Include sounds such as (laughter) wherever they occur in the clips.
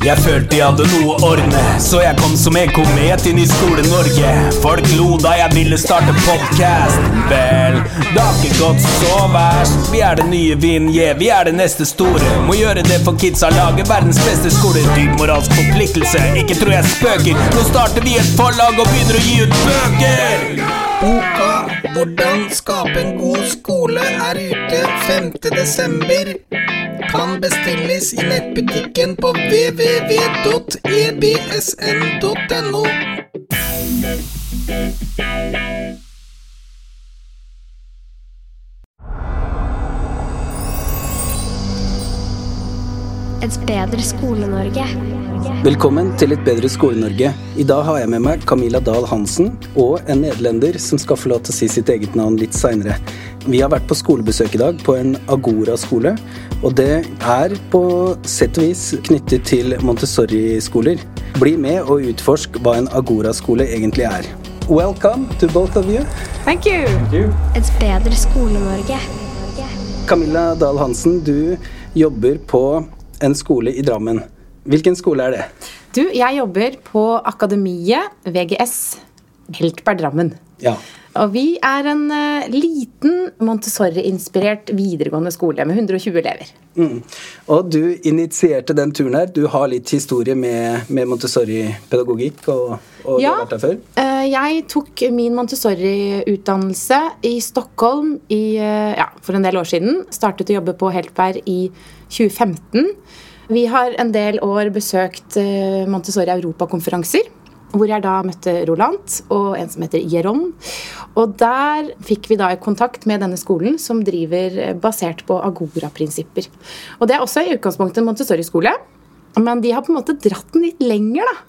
Jeg følte jeg hadde noe å ordne, så jeg kom som en komet inn i Skole-Norge. Folk lo da jeg ville starte podkast. Vel, det har ikke gått så verst. Vi er det nye Vinje, vi er det neste store. Må gjøre det for kidsa, lage verdens beste skole. Dyp moralsk forpliktelse, ikke tror jeg spøker. Nå starter vi et forlag og begynner å gi ut bøker. Boka 'Hvordan skape en god skole' er ute 5. Kan bestilles i nettbutikken på www.ebsn.no. Et bedre Skole-Norge. Velkommen til Et bedre Skole-Norge. I dag har jeg med meg Camilla Dahl Hansen og en nederlender som skal få lov til å si sitt eget navn litt seinere. Vi har vært på skolebesøk i dag på en Agora-skole, og det er på sett og vis knyttet til Montessori-skoler. Bli med og utforsk hva en Agora-skole egentlig er. Welcome to both of you. Thank you. Et bedre Skole-Norge. Camilla Dahl Hansen, du jobber på en skole i Drammen. Hvilken skole er det? Du, jeg jobber på Akademiet VGS Heltberg Drammen. Ja. Og vi er en uh, liten Montessori-inspirert videregående skole med 120 elever. Mm. Og du initierte den turen her. Du har litt historie med, med Montessori-pedagogikk, og, og du har vært der før? Uh, Jeg tok min Montessori-utdannelse i Stockholm i, uh, ja, for en del år siden. Startet å jobbe på Heltberg i 2015. Vi har en del år besøkt Montessori Europakonferanser. Hvor jeg da møtte Roland og en som heter Jeron. Og der fikk vi da kontakt med denne skolen som driver eh, basert på Agora-prinsipper. Og det er også i utgangspunktet Montessori-skole, men de har på en måte dratt den litt lenger, da.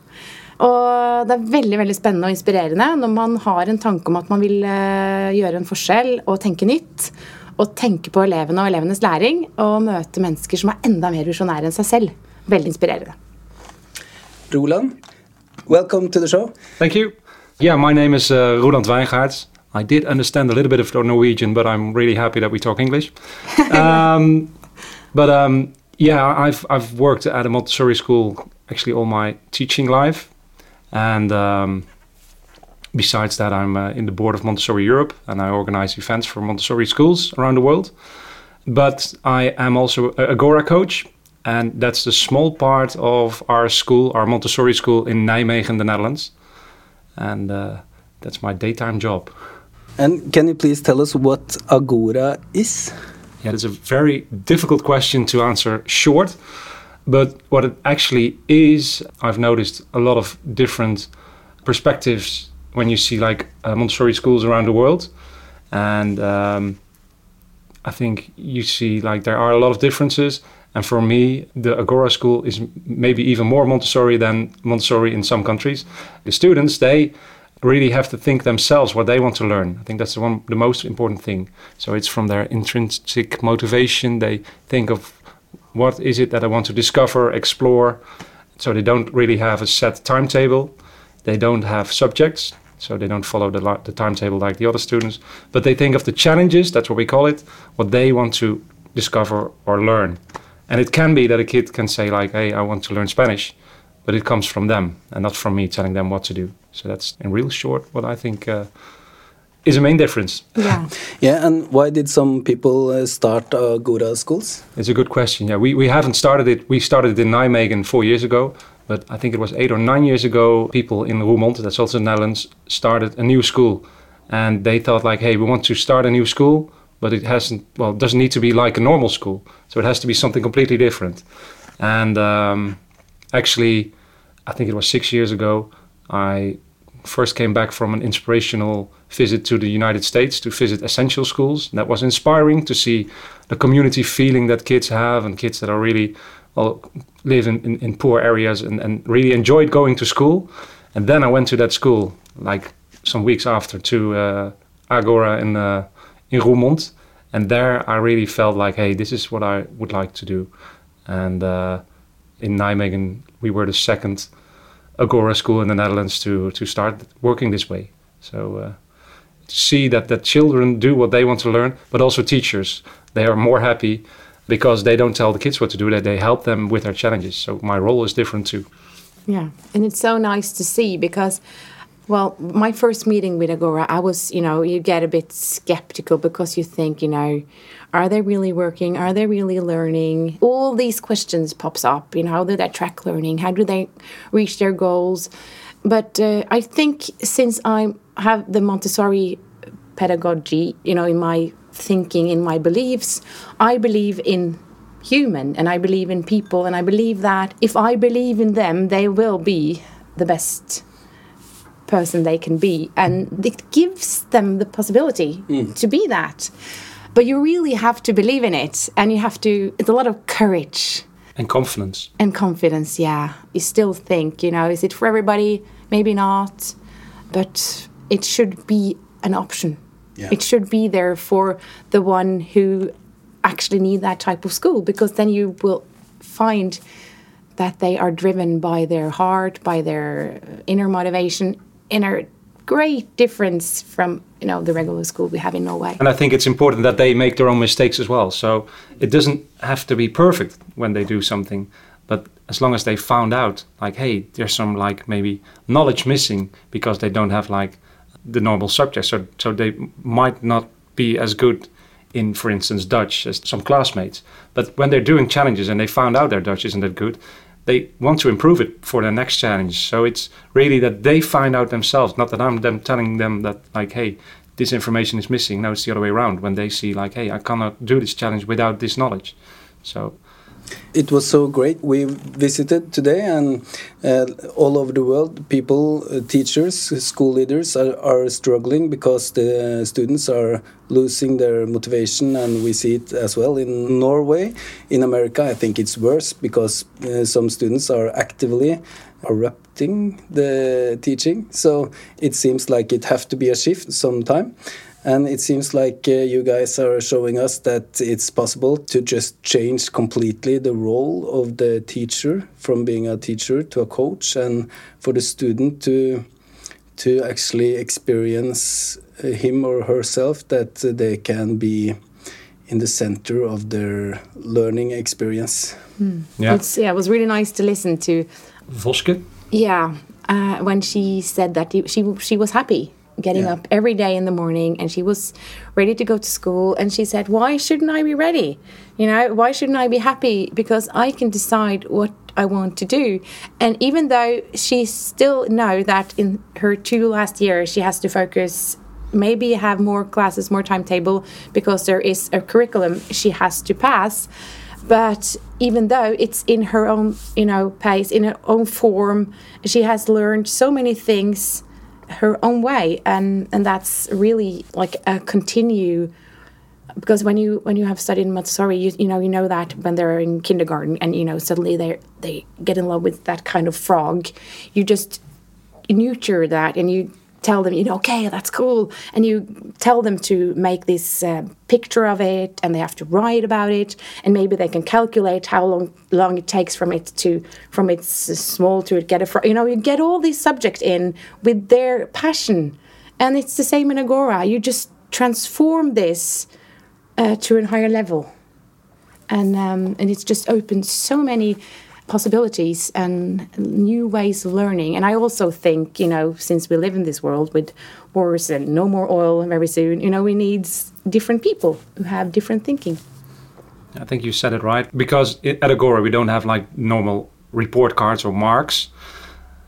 Og det er veldig veldig spennende og inspirerende når man har en tanke om at man vil eh, gjøre en forskjell og tenke nytt. Og tenke på elevene og elevenes læring og møte mennesker som er enda mer visjonære enn seg selv. Veldig inspirerende. Roland, welcome to the show. Thank you. Yeah, my name is uh, Roland Wijngaard. I did understand a little bit of Norwegian, but I'm really happy that we talk English. (laughs) um, but um, yeah, I've I've worked at a Montessori school actually all my teaching life, and um, besides that, I'm uh, in the board of Montessori Europe, and I organize events for Montessori schools around the world. But I am also a Agora coach, and that's the small part of our school, our Montessori school in Nijmegen, the Netherlands and uh, that's my daytime job. And can you please tell us what Agora is? Yeah, it's a very difficult question to answer short, but what it actually is, I've noticed a lot of different perspectives when you see like uh, Montessori schools around the world, and um, I think you see like there are a lot of differences. And for me, the Agora school is maybe even more Montessori than Montessori in some countries. The students, they really have to think themselves what they want to learn. I think that's the one, the most important thing. So it's from their intrinsic motivation. They think of what is it that I want to discover, explore. So they don't really have a set timetable. They don't have subjects, so they don't follow the, the timetable like the other students. But they think of the challenges, that's what we call it, what they want to discover or learn. And it can be that a kid can say, like, hey, I want to learn Spanish, but it comes from them and not from me telling them what to do. So that's, in real short, what I think uh, is a main difference. Yeah. (laughs) Yeah, and why did some people uh, start Agora schools? It's a good question. Yeah, we, we haven't started it. We started it in Nijmegen four years ago, but I think it was eight or nine years ago. People in Roermond, that's also the Netherlands, started a new school, and they thought like, hey, we want to start a new school, but it hasn't. Well, it doesn't need to be like a normal school, so it has to be something completely different. And um, actually, I think it was six years ago. I first came back from an inspirational visit to the United States to visit essential schools. That was inspiring to see the community feeling that kids have and kids that are really well, live in, in, in poor areas and, and really enjoyed going to school. And then I went to that school like some weeks after to uh, Agora in uh, in Roermond, and there I really felt like, hey, this is what I would like to do. And uh, in Nijmegen, we were the second Agora school in the Netherlands to to start working this way. So uh, see that that children do what they want to learn, but also teachers, they are more happy. because they don't tell the kids what to do, that they help them with their challenges. So my role is different too. Yeah, and it's so nice to see because, well, my first meeting with Agora, I was, you know, you get a bit skeptical because you think, you know, are they really working? Are they really learning? All these questions pops up. You know, how do they track learning? How do they reach their goals? But uh, I think since I have the Montessori pedagogy, you know, in my thinking, in my beliefs, I believe in human and I believe in people and I believe that if I believe in them, they will be the best person they can be and it gives them the possibility hmm. to be that. But you really have to believe in it and you have to it's a lot of courage And confidence. and confidence, yeah. You still think, you know, is it for everybody? Maybe not. But it should be an option. Yeah. It should be there for the one who actually need that type of school because then you will find that they are driven by their heart, by their inner motivation, inner great difference from, you know, the regular school we have in Norway. And I think it's important that they make their own mistakes as well. So it doesn't have to be perfect when they do something, but as long as they found out, like, hey, there's some like maybe knowledge missing because they don't have like the normal subjects, so so they might not be as good in, for instance, Dutch as some classmates. But when they're doing challenges and they found out their Dutch isn't that good, they want to improve it for their next challenge. So it's really that they find out themselves, not that I'm them telling them that like, hey, this information is missing. No, it's the other way around. When they see like, hey, I cannot do this challenge without this knowledge. So It was so great. We visited today, and uh, all over the world, people, uh, teachers, school leaders are, are struggling because the students are losing their motivation, and we see it as well in Norway. In America, I think it's worse because uh, some students are actively erupting the teaching. So it seems like it have to be a shift sometime. And it seems like uh, you guys are showing us that it's possible to just change completely the role of the teacher from being a teacher to a coach, and for the student to to actually experience uh, him or herself that they can be in the center of their learning experience. yeah, It's, yeah, it was really nice to listen to Voske. Yeah, uh, when she said that she she was happy getting Yeah. up every day in the morning and she was ready to go to school and she said why shouldn't i be ready? You know why shouldn't i be happy? Because i can decide what i want to do. And even though she still know that in her two last years she has to focus maybe have more classes more timetable because there is a curriculum she has to pass. But even though it's in her own you know pace in her own form she has learned so many things her own way and and that's really like a continue because when you when you have studied Montessori you, you know you know that when they're in kindergarten and you know suddenly they they get in love with that kind of frog you just nurture that and you tell them you know okay that's cool. And you tell them to make this uh, picture of it and they have to write about it. And maybe they can calculate how long long it takes from it to from its small to it get a fr- you know you get all these subjects in with their passion. And it's the same in agora. You just transform this uh, to a higher level. And um, and it's just opened so many possibilities and new ways of learning. And I also think, you know, since we live in this world with wars and no more oil very soon, you know, we need different people who have different thinking. I think you said it right because at Agora we don't have like normal report cards or marks,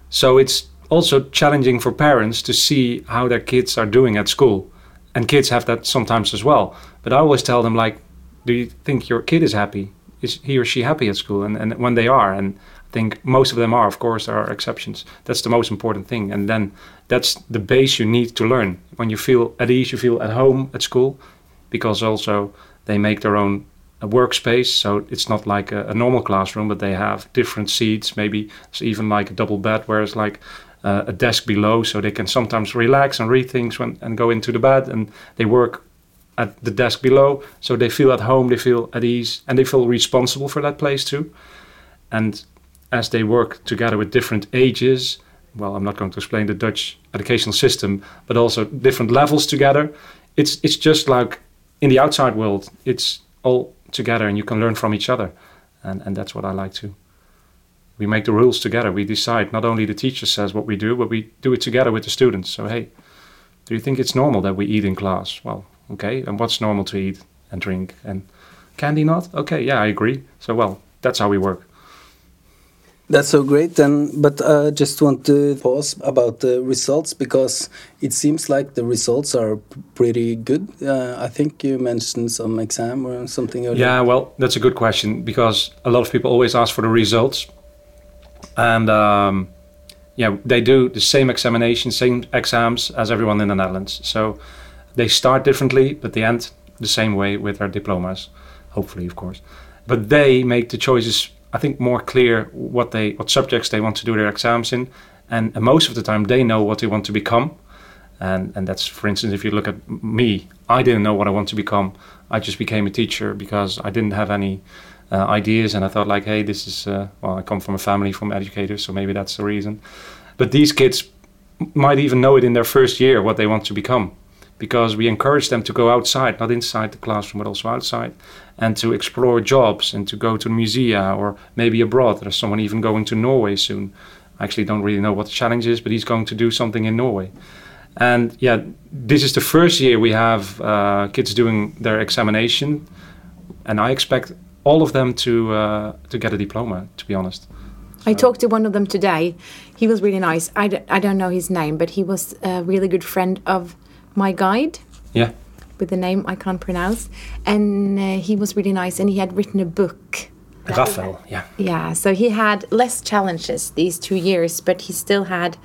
so it's also challenging for parents to see how their kids are doing at school, and kids have that sometimes as well. But I always tell them like, do you think your kid is happy? Is he or she happy at school? And and when they are, and I think most of them are. Of course, there are exceptions. That's the most important thing, and then that's the base you need to learn. When you feel at ease, you feel at home at school, because also they make their own a workspace so it's not like a, a normal classroom but they have different seats maybe it's even like a double bed where it's like uh, a desk below so they can sometimes relax and read things when, and go into the bed and they work at the desk below so they feel at home they feel at ease and they feel responsible for that place too and as they work together with different ages well i'm not going to explain the dutch educational system but also different levels together it's it's just like in the outside world it's all together and you can learn from each other. And, and that's what I like to. We make the rules together. We decide. Not only the teacher says what we do, but we do it together with the students. So, hey, do you think it's normal that we eat in class? Well, okay. And what's normal to eat and drink? And candy not? Okay, yeah, I agree. So, well, that's how we work. That's so great. And but I just want to pause about the results because it seems like the results are pretty good. Uh, I think you mentioned some exam or something. Earlier. Yeah, well, that's a good question because a lot of people always ask for the results, and um, yeah, they do the same examination, same exams as everyone in the Netherlands. So they start differently, but they end the same way with their diplomas, hopefully, of course. But they make the choices I think more clear what they what subjects they want to do their exams in, and, most of the time they know what they want to become, and and that's for instance if you look at me, I didn't know what I want to become. I just became a teacher because I didn't have any uh, ideas, and I thought like, hey, this is uh, well, I come from a family from educators, so maybe that's the reason. But these kids might even know it in their first year what they want to become because we encourage them to go outside, not inside the classroom, but also outside, and to explore jobs and to go to musea or maybe abroad. There's someone even going to Norway soon. I actually don't really know what the challenge is, but he's going to do something in Norway. And yeah, this is the first year we have uh, kids doing their examination, and I expect all of them to uh, to get a diploma. To be honest. I talked to one of them today. He was really nice. I d- I don't know his name, but he was a really good friend of my guide Yeah. with the name I can't pronounce. And uh, he was really nice and he had written a book. Raphael. Yeah. Yeah, so he had less challenges these two years, but he still had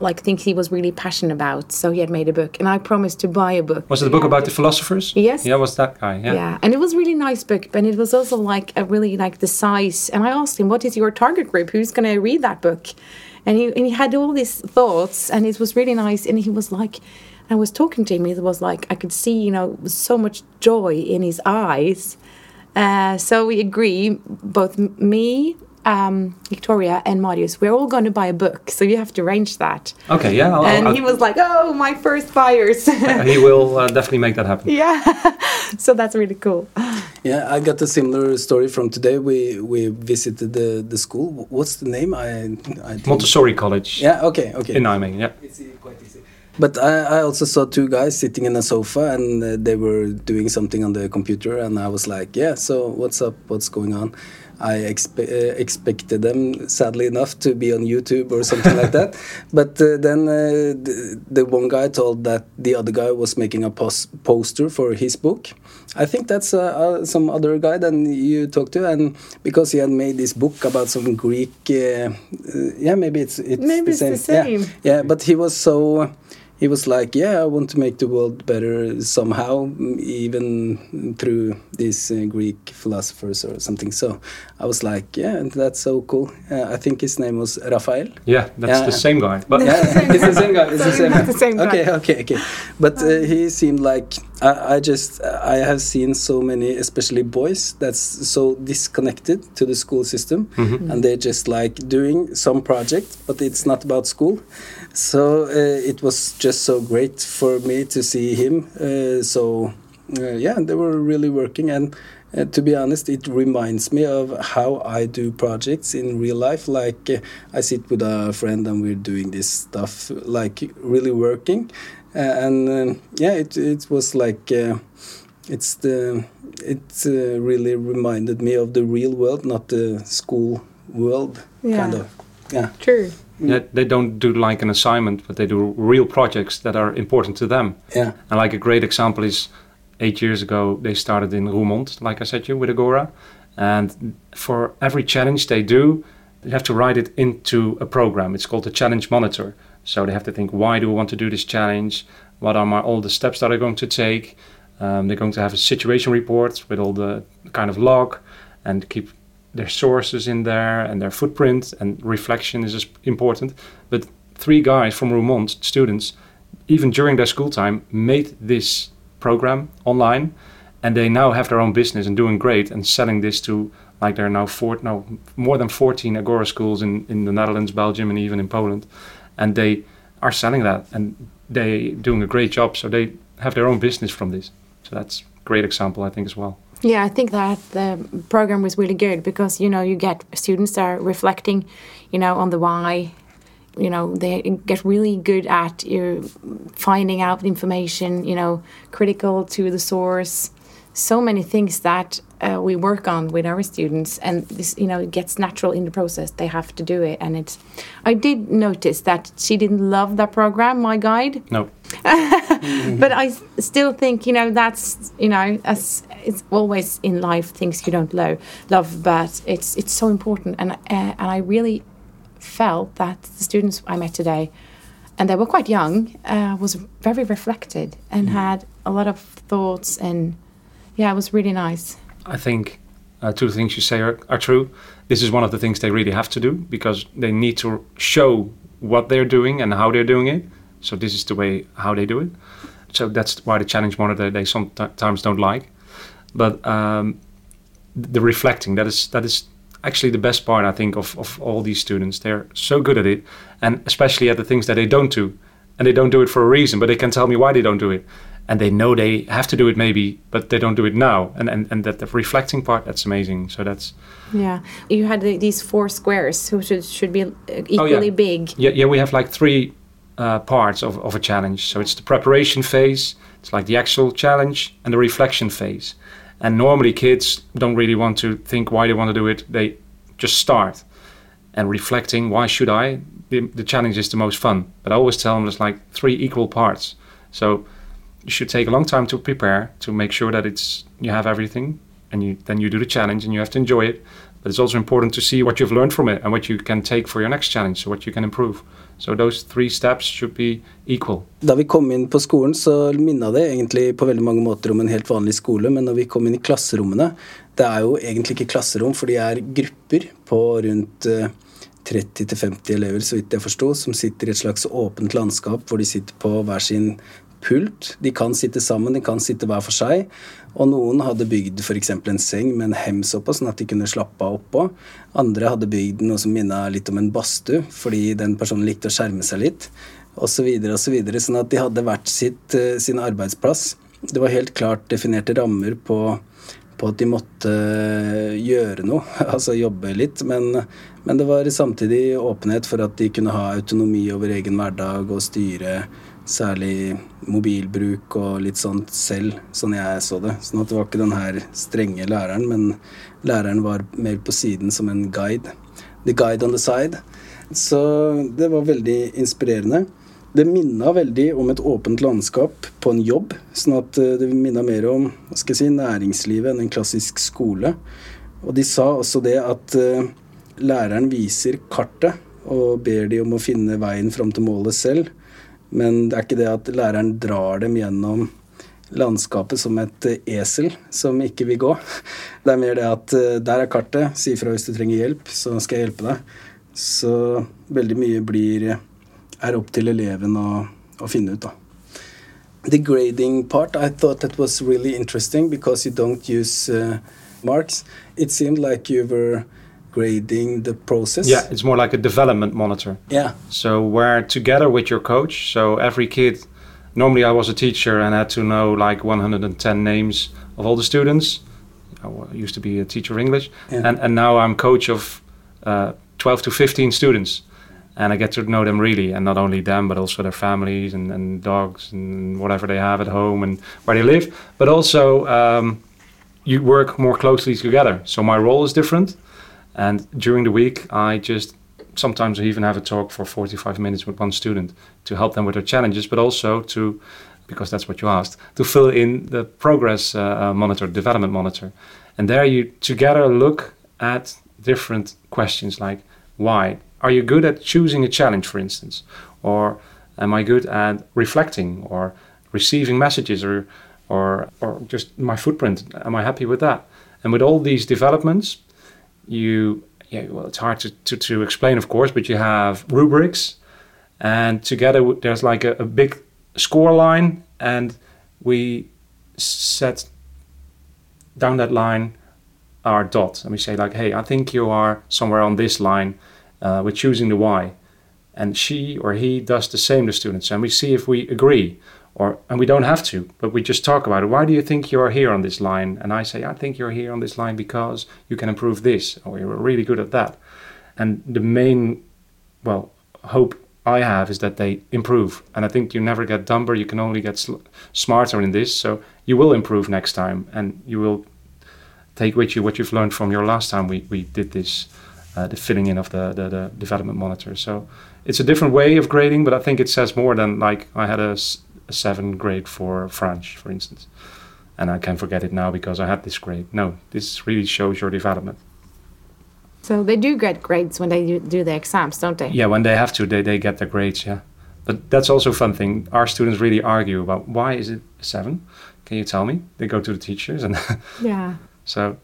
like things he was really passionate about. So he had made a book, and I promised to buy a book. Was it the book about the philosophers? Yes. Yeah, was that guy? Yeah. Yeah, and it was really nice book, but it was also like a really like the size. And I asked him, "What is your target group? Who's going to read that book?" And he and he had all these thoughts, and it was really nice. And he was like, I was talking to him. It was like I could see, you know, so much joy in his eyes. Uh, so we agree, both me, um, Victoria, and Marius. We're all going to buy a book, so you have to arrange that. Okay. Yeah. I'll- and I'll- he was like, "Oh, my first buyers." he will uh, definitely make that happen. (laughs) yeah, (laughs) so that's really cool. Yeah, I got a similar story from today. We we visited the the school. What's the name? I I Montessori College Yeah. Okay. Okay. in Nijmegen. Yeah. But I, I also saw two guys sitting in a sofa and uh, they were doing something on the computer, and I was like, "Yeah, so what's up? What's going on?" I expe- uh, expected them, sadly enough, to be on YouTube or something like that. (laughs) But uh, then uh, the, the one guy told that the other guy was making a pos- poster for his book. I think that's uh, uh, some other guy than you talked to, and because he had made this book about some Greek, yeah, maybe it's it's Maybe the it's the same. same. Yeah, yeah, but he was so he was like, yeah, I want to make the world better somehow, even through these uh, Greek philosophers or something. So I was like, yeah, that's so cool. Uh, I think his name was Raphael. Yeah. That's Yeah. the same guy. But (laughs) Yeah, (laughs) it's the same guy. It's the same. Not the same guy. Okay, okay, okay. But uh, he seemed like I, I just I have seen so many, especially boys, that's so disconnected to the school system, and they're just like doing some project, but it's not about school. So uh, it was just so great for me to see him. Uh, so uh, yeah, they were really working and. Uh, to be honest, it reminds me of how I do projects in real life. Like uh, I sit with a friend and we're doing this stuff, like really working, and yeah, it it was like uh, it's the it uh, really reminded me of the real world, not the school world, kind of. Yeah, True. Yeah, they don't do like an assignment, but they do real projects that are important to them. yeah, And like a great example is eight years ago, they started in Roermond, like I said to you, with Agora. And for every challenge they do, they have to write it into a program. It's called the Challenge Monitor. So they have to think, why do I want to do this challenge? What are my all the steps that I'm going to take? Um, they're going to have a situation report with all the kind of log and keep their sources in there and their footprint and reflection is important. But three guys from Roermond, students, even during their school time, made this program online, and they now have their own business and doing great and selling this to like there are now four, no more than 14 Agora schools in, in the Netherlands, Belgium, and even in Poland, and they are selling that and they doing a great job. So they have their own business from this. So that's a great example, I think, as well. Yeah, I think that the program was really good because you know you get students are reflecting, you know, on the why. You know, they get really good at you finding out information. You know, critical to the source. So many things that uh, we work on with our students, and this, you know, it gets natural in the process. They have to do it, and it's. I did notice that she didn't love that program, my guide, No. (laughs) but i still think you know that's you know as it's always in life things you don't love love but it's it's so important and uh, and I really felt that the students I met today and they were quite young uh, was very reflected and had a lot of thoughts and yeah it was really nice I think uh, two things you say are, are true. This is one of the things they really have to do because they need to show what they're doing and how they're doing it. So this is the way how they do it. So that's why the challenge monitor they sometimes don't like. But um, the reflecting that is that is actually the best part I think of, of all these students. They're so good at it, and especially at the things that they don't do, and they don't do it for a reason. But they can tell me why they don't do it, and they know they have to do it maybe, but they don't do it now. And and, and that the reflecting part that's amazing. So that's yeah you had the, these four squares who should should be equally Oh, yeah. big Yeah, yeah, we have like three uh, parts of, of a challenge. So it's the preparation phase, it's like the actual challenge, and the reflection phase. And normally kids don't really want to think why they want to do it. They just start and reflecting, why should I? The, the challenge is the most fun. But I always tell them there's like three equal parts. So should take a long time to prepare to make sure that it's you have everything and you then you do the challenge and you have to enjoy it. But it's also important to see what you've learned from it and what you can take for your next challenge, so what you can improve. So those three steps should be equal. Da vi kom inn på skolen, så minna det egentlig på veldig mange måter om en helt vanlig skole, men når vi kom inn i klasserommene Det er jo egentlig ikke klasserom, for de er grupper på rundt eh, 30-50 elever, så vidt jeg forsto, som sitter i et slags åpent landskap hvor de sitter på hver sin pult. De kan sitte sammen, de kan sitte hver for seg. Og noen hadde bygd f.eks. en seng med en hems oppå, sånn at de kunne slappe av oppå. Andre hadde bygd noe som minna litt om en badstue, fordi den personen likte å skjerme seg litt. Og så videre og så videre, sånn at de hadde hvert sitt, eh, sin arbeidsplass. Det var helt klart definerte rammer på, på at de måtte eh, gjøre noe, (laughs) altså jobbe litt. Men, men det var samtidig åpenhet for at de kunne ha autonomi over egen hverdag og styre særlig mobilbruk og litt sånt selv, sånn jeg så det. Sånn at det var ikke den her strenge læreren, men læreren var mer på siden som en guide. The guide on the side. Så det var veldig inspirerende. Det minna veldig om et åpent landskap på en jobb. Sånn at eh, det minna mer om hva skal jeg si, næringslivet enn en klassisk skole. Og de sa også det at eh, læreren viser kartet og ber de om å finne veien fram til målet selv. Men det er ikke det at læreren drar dem gjennom landskapet som et eh, esel som ikke vil gå. (laughs) Det er mer det at eh, der er kartet, si ifra hvis du trenger hjelp, så skal jeg hjelpe deg. Så veldig mye blir er opp til eleven å, å finne ut, da. The grading part, I thought that was really interesting because you don't use uh, marks. It seemed like you were grading the process. Yeah, it's more like a development monitor. Yeah. So where together with your coach, so every kid, normally I was a teacher and had to know like 110 names of all the students. I used to be a teacher of English, Yeah. and and now I'm coach of uh, 12 to 15 students, and I get to know them really, and not only them, but also their families and, and dogs and whatever they have at home and where they live. But also um, you work more closely together. So my role is different, and during the week I just sometimes I even have a talk for 45 minutes with one student to help them with their challenges, but also to, because that's what you asked, to fill in the progress uh, uh, monitor, development monitor. And there you together look at different questions like why? Are you good at choosing a challenge, for instance? Or am I good at reflecting or receiving messages or, or, or just my footprint? Am I happy with that? And with all these developments, you yeah well it's hard to, to, to explain of course but you have rubrics and together there's like a, a big score line and we set down that line our dot and we say like hey i think you are somewhere on this line uh, we're choosing the y and she or he does the same to students and we see if we agree or and we don't have to, but we just talk about it. Why do you think you're here on this line? And I say, I think you're here on this line because you can improve this, or you're really good at that. And the main, well, hope I have is that they improve. And I think you never get dumber. You can only get sl- smarter in this. So you will improve next time, and you will take with you what you've learned from your last time we, we did this, uh, the filling in of the, the, the development monitor. So it's a different way of grading, but I think it says more than like I had a, a seven grade for French, for instance, and I can forget it now because I had this grade. No, this really shows your development. So they do get grades when they do- do the exams, don't they? Yeah, when they have to, they, they get their grades, yeah. But that's also a fun thing. Our students really argue about why is it a seven? Can you tell me? They go to the teachers and (laughs) Yeah. so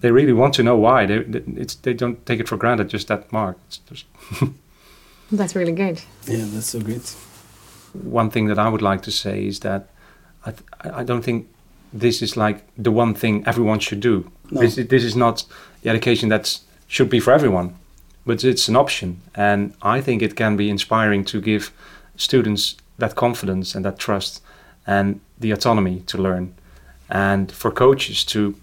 they really want to know why. They, they- it's, they don't take it for granted, just that mark. It's just (laughs) That's really good. Yeah, that's so great. One thing that I would like to say is that I, th- I don't think this is like the one thing everyone should do. No. This, is- this is not the education that should be for everyone, but it's an option. And I think it can be inspiring to give students that confidence and that trust and the autonomy to learn. And for coaches to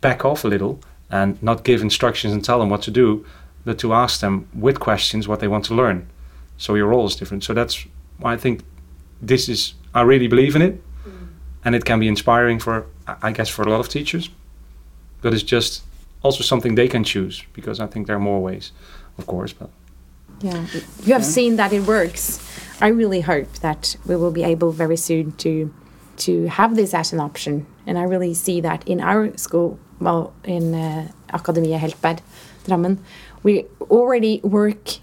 back off a little and not give instructions and tell them what to do, but to ask them with questions what they want to learn. So your role is different. So that's I think this is, I really believe in it. And it can be inspiring for, I- I guess, for a lot of teachers. But it's just also something they can choose because I think there are more ways, of course. But Yeah. You have seen that it works. I really hope that we will be able very soon to to have this as an option. And I really see that in our school, well, in uh, Akademia Heltberg, Drammen, we already work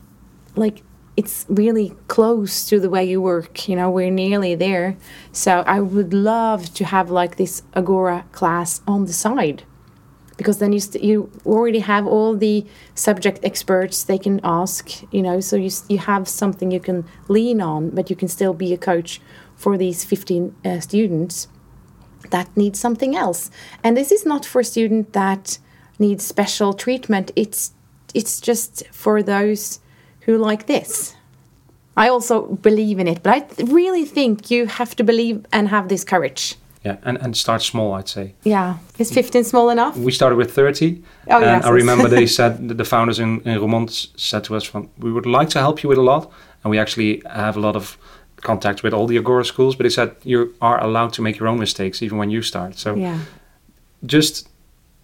like it's really close to the way you work. You know, we're nearly there. So I would love to have like this Agora class on the side because then you you already have all the subject experts they can ask you know so you you have something you can lean on but you can still be a coach for these 15 uh, students that need something else and this is not for a student that needs special treatment it's it's just for those who like this i also believe in it but i th- really think you have to believe and have this courage yeah, and, and start small, I'd say. yeah is 15 small enough We started with 30. Oh, and yes, I remember they (laughs) said, the- the founders in, in Roermond said to us, from, we would like to help you with a lot. And we actually have a lot of contact with all the Agora schools. But they said, you are allowed to make your own mistakes even when you start. So yeah just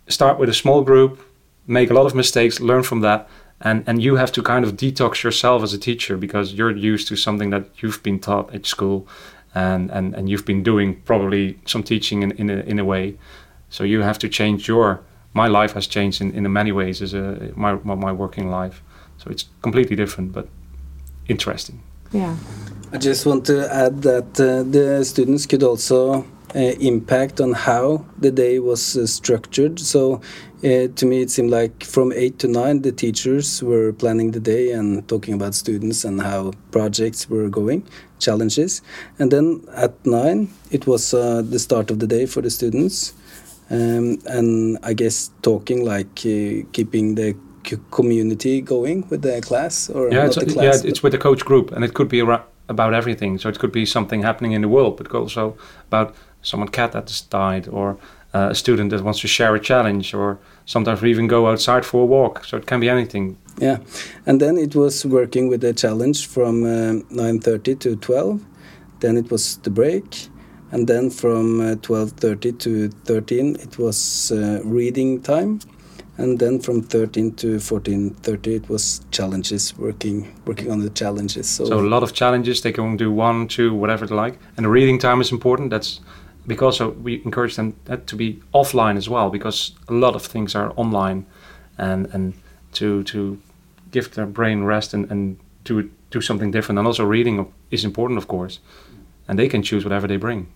start with a small group, make a lot of mistakes, learn from that, and and you have to kind of detox yourself as a teacher because you're used to something that you've been taught at school, and and and you've been doing probably some teaching in in a, in a way, so you have to change your. My life has changed in, in many ways as a my my my working life, so it's completely different but interesting. yeah I just want to add that uh, the students could also impact on how the day was uh, structured. So, uh, to me, it seemed like from 8 to 9, the teachers were planning the day and talking about students and how projects were going, challenges. And then at 9, it was uh, the start of the day for the students. Um, and I guess talking like uh, keeping the c- community going with the class or yeah, it's, the yeah, it's with the coach group, and it could be about everything. So it could be something happening in the world, but also about someone cat that has died, or uh, a student that wants to share a challenge, or sometimes we even go outside for a walk. So it can be anything. Yeah, and then it was working with the challenge from um, 9:30 to 12. Then it was the break, and then from uh, 12:30 to 13 it was uh, reading time, and then from 13 to 14:30 it was challenges, working working on the challenges. So, So a lot of challenges. They can do one, two, whatever they like. And the reading time is important. That's because uh, we encourage them to be offline as well, because a lot of things are online, and and to to give their brain rest and and do do something different. And also reading is important, of course, and they can choose whatever they bring.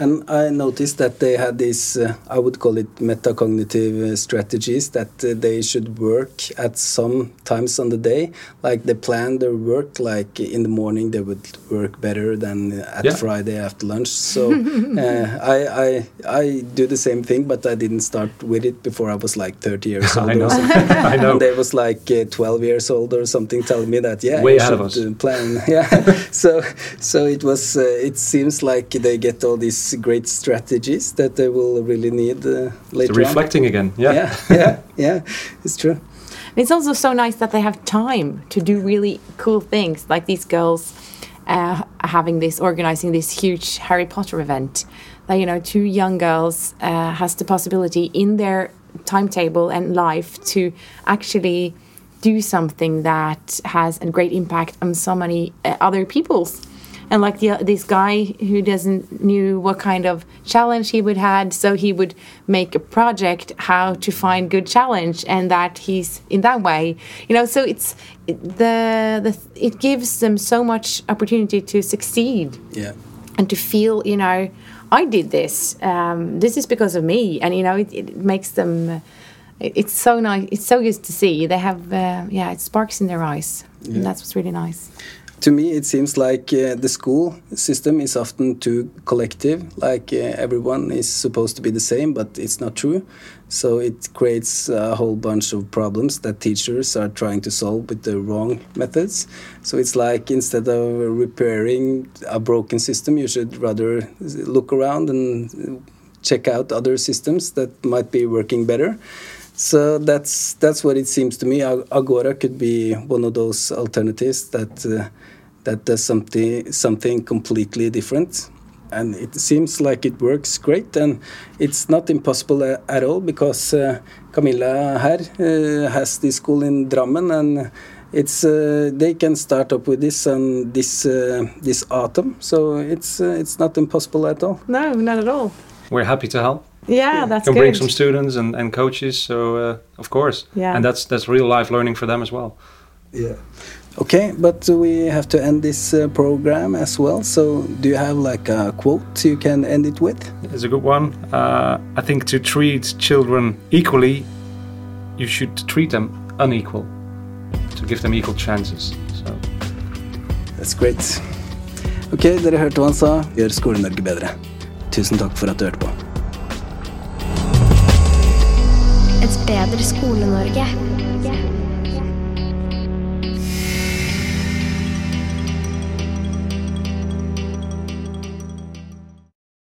And I noticed that they had these, uh, I would call it metacognitive uh, strategies, that uh, they should work at some times on the day. Like they plan their work, like in the morning they would work better than at Yeah. Friday after lunch. So (laughs) uh, I, I, I do the same thing, but I didn't start with it before I was like 30 years (laughs) old I know. (laughs) I know. And they was like uh, 12 years old or something telling me that, yeah, Way you should, uh, plan. Yeah. so so it was, uh, it seems like they get all these great strategies that they will really need uh, later The on. reflecting again. Yeah. Yeah, yeah, yeah, it's true. It's also so nice that they have time to do really cool things, like these girls uh, having this, organizing this huge Harry Potter event. That you know, two young girls uh, has the possibility in their timetable and life to actually do something that has a great impact on so many uh, other people's and like the, this guy who doesn't knew what kind of challenge he would had so he would make a project how to find good challenge and that he's in that way. You know so it's the the it gives them so much opportunity to succeed. Yeah. and to feel you know i did this um, this is because of me. And you know it, it makes them uh, it's so nice it's so good to see. They have uh, yeah it sparks in their eyes. And that's what's really nice To me, it seems like uh, the school system is often too collective, like uh, everyone is supposed to be the same, but it's not true. So it creates a whole bunch of problems that teachers are trying to solve with the wrong methods. So it's like instead of repairing a broken system, you should rather look around and check out other systems that might be working better. So that's that's what it seems to me. Agora could be one of those alternatives that uh, that does something something completely different, and it seems like it works great. And it's not impossible at all because uh, Camilla here uh, has this school in Drammen and. It's uh, they can start up with this and this uh, this autumn, so it's uh, it's not impossible at all. no not at all We're happy to help. yeah that's can good bring some students and, and coaches. So uh, of course. Yeah. And that's that's real life learning for them as well. Yeah. Okay, but we have to end this uh, program as well. So, do you have like a quote you can end it with? It's a good one. Uh, I think to treat children equally, you should treat them unequal. To give them equal chances. So That's great. Ok, dere hørte hva han sa. Gjør Skole-Norge bedre. Tusen takk for at du hørte på. Et bedre Skole-Norge.